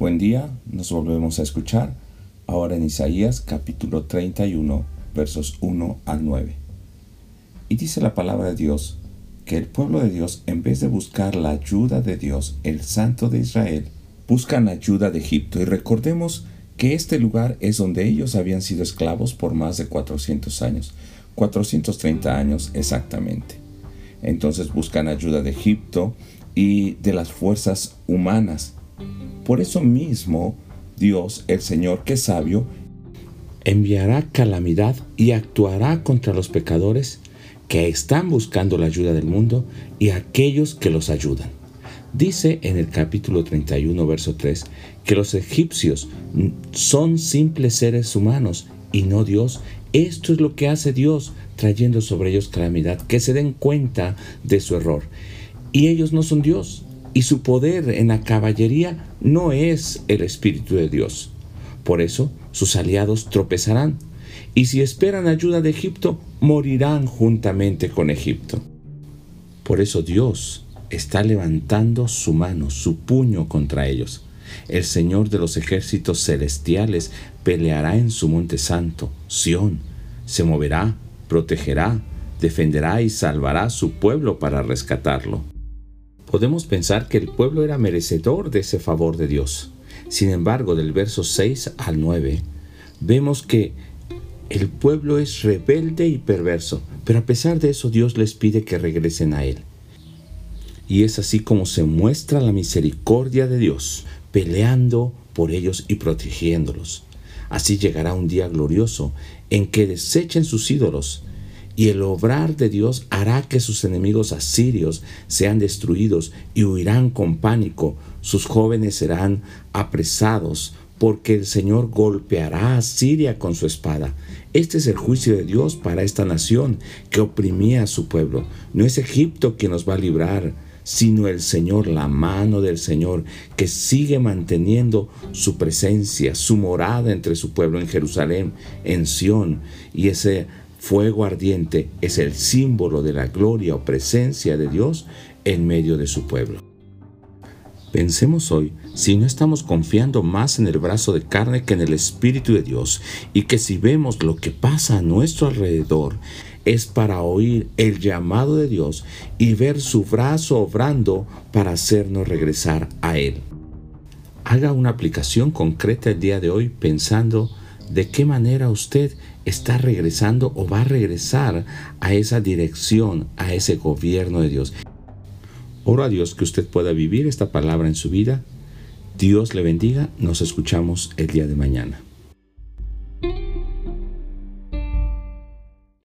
Buen día, nos volvemos a escuchar ahora en Isaías capítulo 31 versos 1 al 9. Y dice la palabra de Dios que el pueblo de Dios en vez de buscar la ayuda de Dios, el Santo de Israel, buscan ayuda de Egipto. Y recordemos que este lugar es donde ellos habían sido esclavos por más de 400 años, 430 años exactamente. Entonces buscan ayuda de Egipto y de las fuerzas humanas por eso mismo, Dios, el Señor que es sabio, enviará calamidad y actuará contra los pecadores que están buscando la ayuda del mundo y aquellos que los ayudan. Dice en el capítulo 31, verso 3, que los egipcios son simples seres humanos y no Dios. Esto es lo que hace Dios, trayendo sobre ellos calamidad, que se den cuenta de su error. Y ellos no son Dios, y su poder en la caballería no es el Espíritu de Dios. Por eso sus aliados tropezarán, y si esperan ayuda de Egipto, morirán juntamente con Egipto. Por eso Dios está levantando su mano, su puño contra ellos. El Señor de los ejércitos celestiales peleará en su monte santo, Sión. Se moverá, protegerá, defenderá y salvará a su pueblo para rescatarlo podemos pensar que el pueblo era merecedor de ese favor de Dios. Sin embargo, del verso 6 al 9, vemos que el pueblo es rebelde y perverso, pero a pesar de eso Dios les pide que regresen a Él. Y es así como se muestra la misericordia de Dios, peleando por ellos y protegiéndolos. Así llegará un día glorioso en que desechen sus ídolos y el obrar de Dios hará que sus enemigos asirios sean destruidos y huirán con pánico. Sus jóvenes serán apresados porque el Señor golpeará a Siria con su espada. Este es el juicio de Dios para esta nación que oprimía a su pueblo. No es Egipto quien nos va a librar, sino el Señor, la mano del Señor, que sigue manteniendo su presencia, su morada entre su pueblo en Jerusalén, en Sión, y ese Fuego ardiente es el símbolo de la gloria o presencia de Dios en medio de su pueblo. Pensemos hoy si no estamos confiando más en el brazo de carne que en el Espíritu de Dios y que si vemos lo que pasa a nuestro alrededor es para oír el llamado de Dios y ver su brazo obrando para hacernos regresar a Él. Haga una aplicación concreta el día de hoy pensando de qué manera usted está regresando o va a regresar a esa dirección, a ese gobierno de Dios. Oro a Dios que usted pueda vivir esta palabra en su vida. Dios le bendiga. Nos escuchamos el día de mañana.